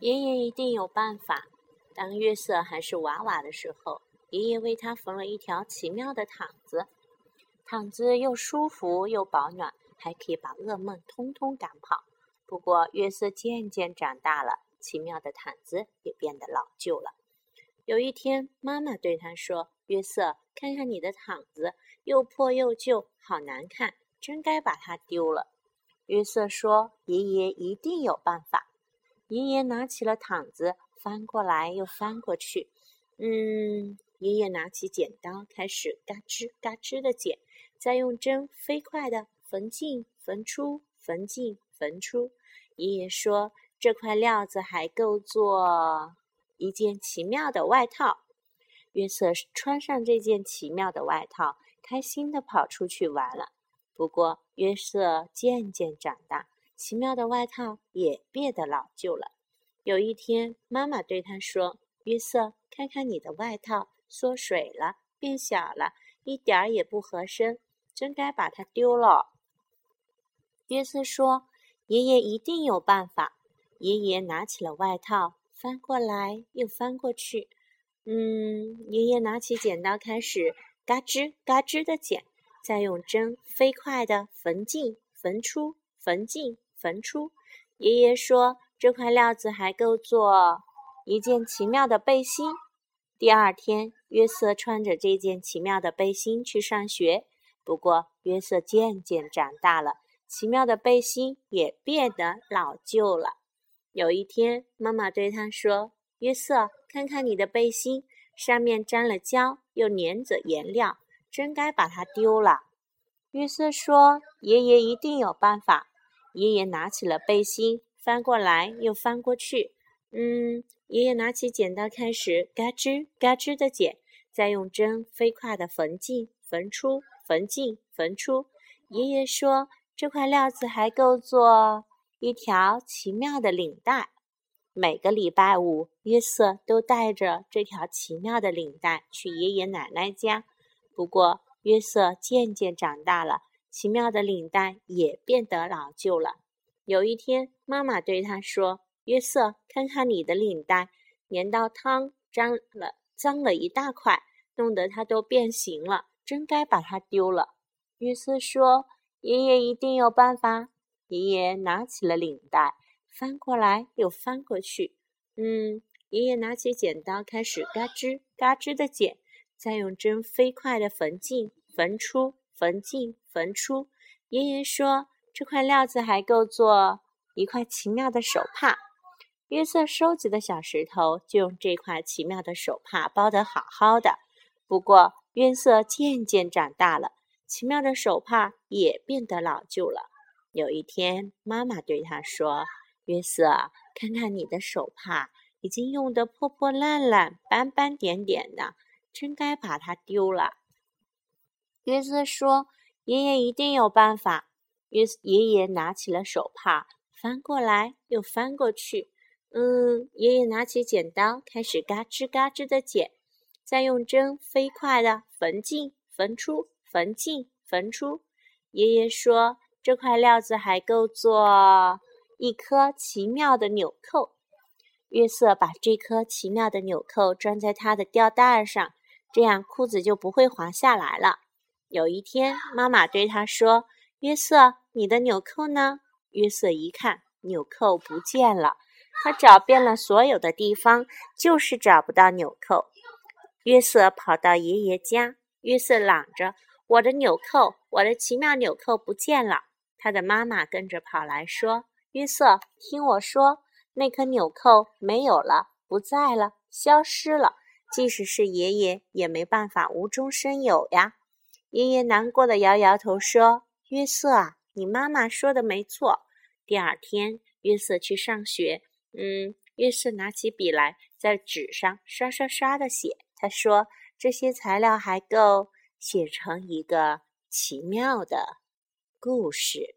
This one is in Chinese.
爷爷一定有办法。当月色还是娃娃的时候，爷爷为他缝了一条奇妙的毯子，毯子又舒服又保暖，还可以把噩梦通通赶跑。不过月色渐渐长大了，奇妙的毯子也变得老旧了。有一天，妈妈对他说：“约瑟，看看你的毯子，又破又旧，好难看，真该把它丢了。”约瑟说：“爷爷一定有办法。”爷爷拿起了毯子，翻过来又翻过去。嗯，爷爷拿起剪刀，开始嘎吱嘎吱的剪，再用针飞快的缝进缝出，缝进缝出。爷爷说：“这块料子还够做一件奇妙的外套。”约瑟穿上这件奇妙的外套，开心的跑出去玩了。不过，约瑟渐渐长大。奇妙的外套也变得老旧了。有一天，妈妈对他说：“约瑟，看看你的外套，缩水了，变小了，一点儿也不合身，真该把它丢了。”约瑟说：“爷爷一定有办法。”爷爷拿起了外套，翻过来又翻过去。嗯，爷爷拿起剪刀，开始嘎吱嘎吱的剪，再用针飞快的缝进缝出，缝进。缝出，爷爷说：“这块料子还够做一件奇妙的背心。”第二天，约瑟穿着这件奇妙的背心去上学。不过，约瑟渐渐长大了，奇妙的背心也变得老旧了。有一天，妈妈对他说：“约瑟，看看你的背心，上面沾了胶，又粘着颜料，真该把它丢了。”约瑟说：“爷爷一定有办法。”爷爷拿起了背心，翻过来又翻过去。嗯，爷爷拿起剪刀，开始嘎吱嘎吱的剪，再用针飞快的缝进缝出，缝进缝出。爷爷说：“这块料子还够做一条奇妙的领带。”每个礼拜五，约瑟都带着这条奇妙的领带去爷爷奶奶家。不过，约瑟渐渐长大了。奇妙的领带也变得老旧了。有一天，妈妈对他说：“约瑟，看看你的领带，粘到汤脏了，脏了一大块，弄得它都变形了，真该把它丢了。”约瑟说：“爷爷一定有办法。”爷爷拿起了领带，翻过来又翻过去。嗯，爷爷拿起剪刀，开始嘎吱嘎吱的剪，再用针飞快的缝进缝出。缝进缝出，爷爷说：“这块料子还够做一块奇妙的手帕。”约瑟收集的小石头就用这块奇妙的手帕包得好好的。不过，约瑟渐渐长大了，奇妙的手帕也变得老旧了。有一天，妈妈对他说：“约瑟，看看你的手帕，已经用得破破烂烂、斑斑点点的，真该把它丢了。”约瑟说：“爷爷一定有办法。”约爷爷拿起了手帕，翻过来又翻过去。嗯，爷爷拿起剪刀，开始嘎吱嘎吱的剪，再用针飞快的缝进缝出，缝进缝出。爷爷说：“这块料子还够做一颗奇妙的纽扣。”约瑟把这颗奇妙的纽扣装在他的吊带上，这样裤子就不会滑下来了。有一天，妈妈对他说：“约瑟，你的纽扣呢？”约瑟一看，纽扣不见了。他找遍了所有的地方，就是找不到纽扣。约瑟跑到爷爷家，约瑟嚷着：“我的纽扣，我的奇妙纽扣不见了！”他的妈妈跟着跑来说：“约瑟，听我说，那颗纽扣没有了，不在了，消失了。即使是爷爷，也没办法无中生有呀。”爷爷难过的摇摇头说：“约瑟啊，你妈妈说的没错。”第二天，约瑟去上学。嗯，约瑟拿起笔来，在纸上刷刷刷的写。他说：“这些材料还够写成一个奇妙的故事。”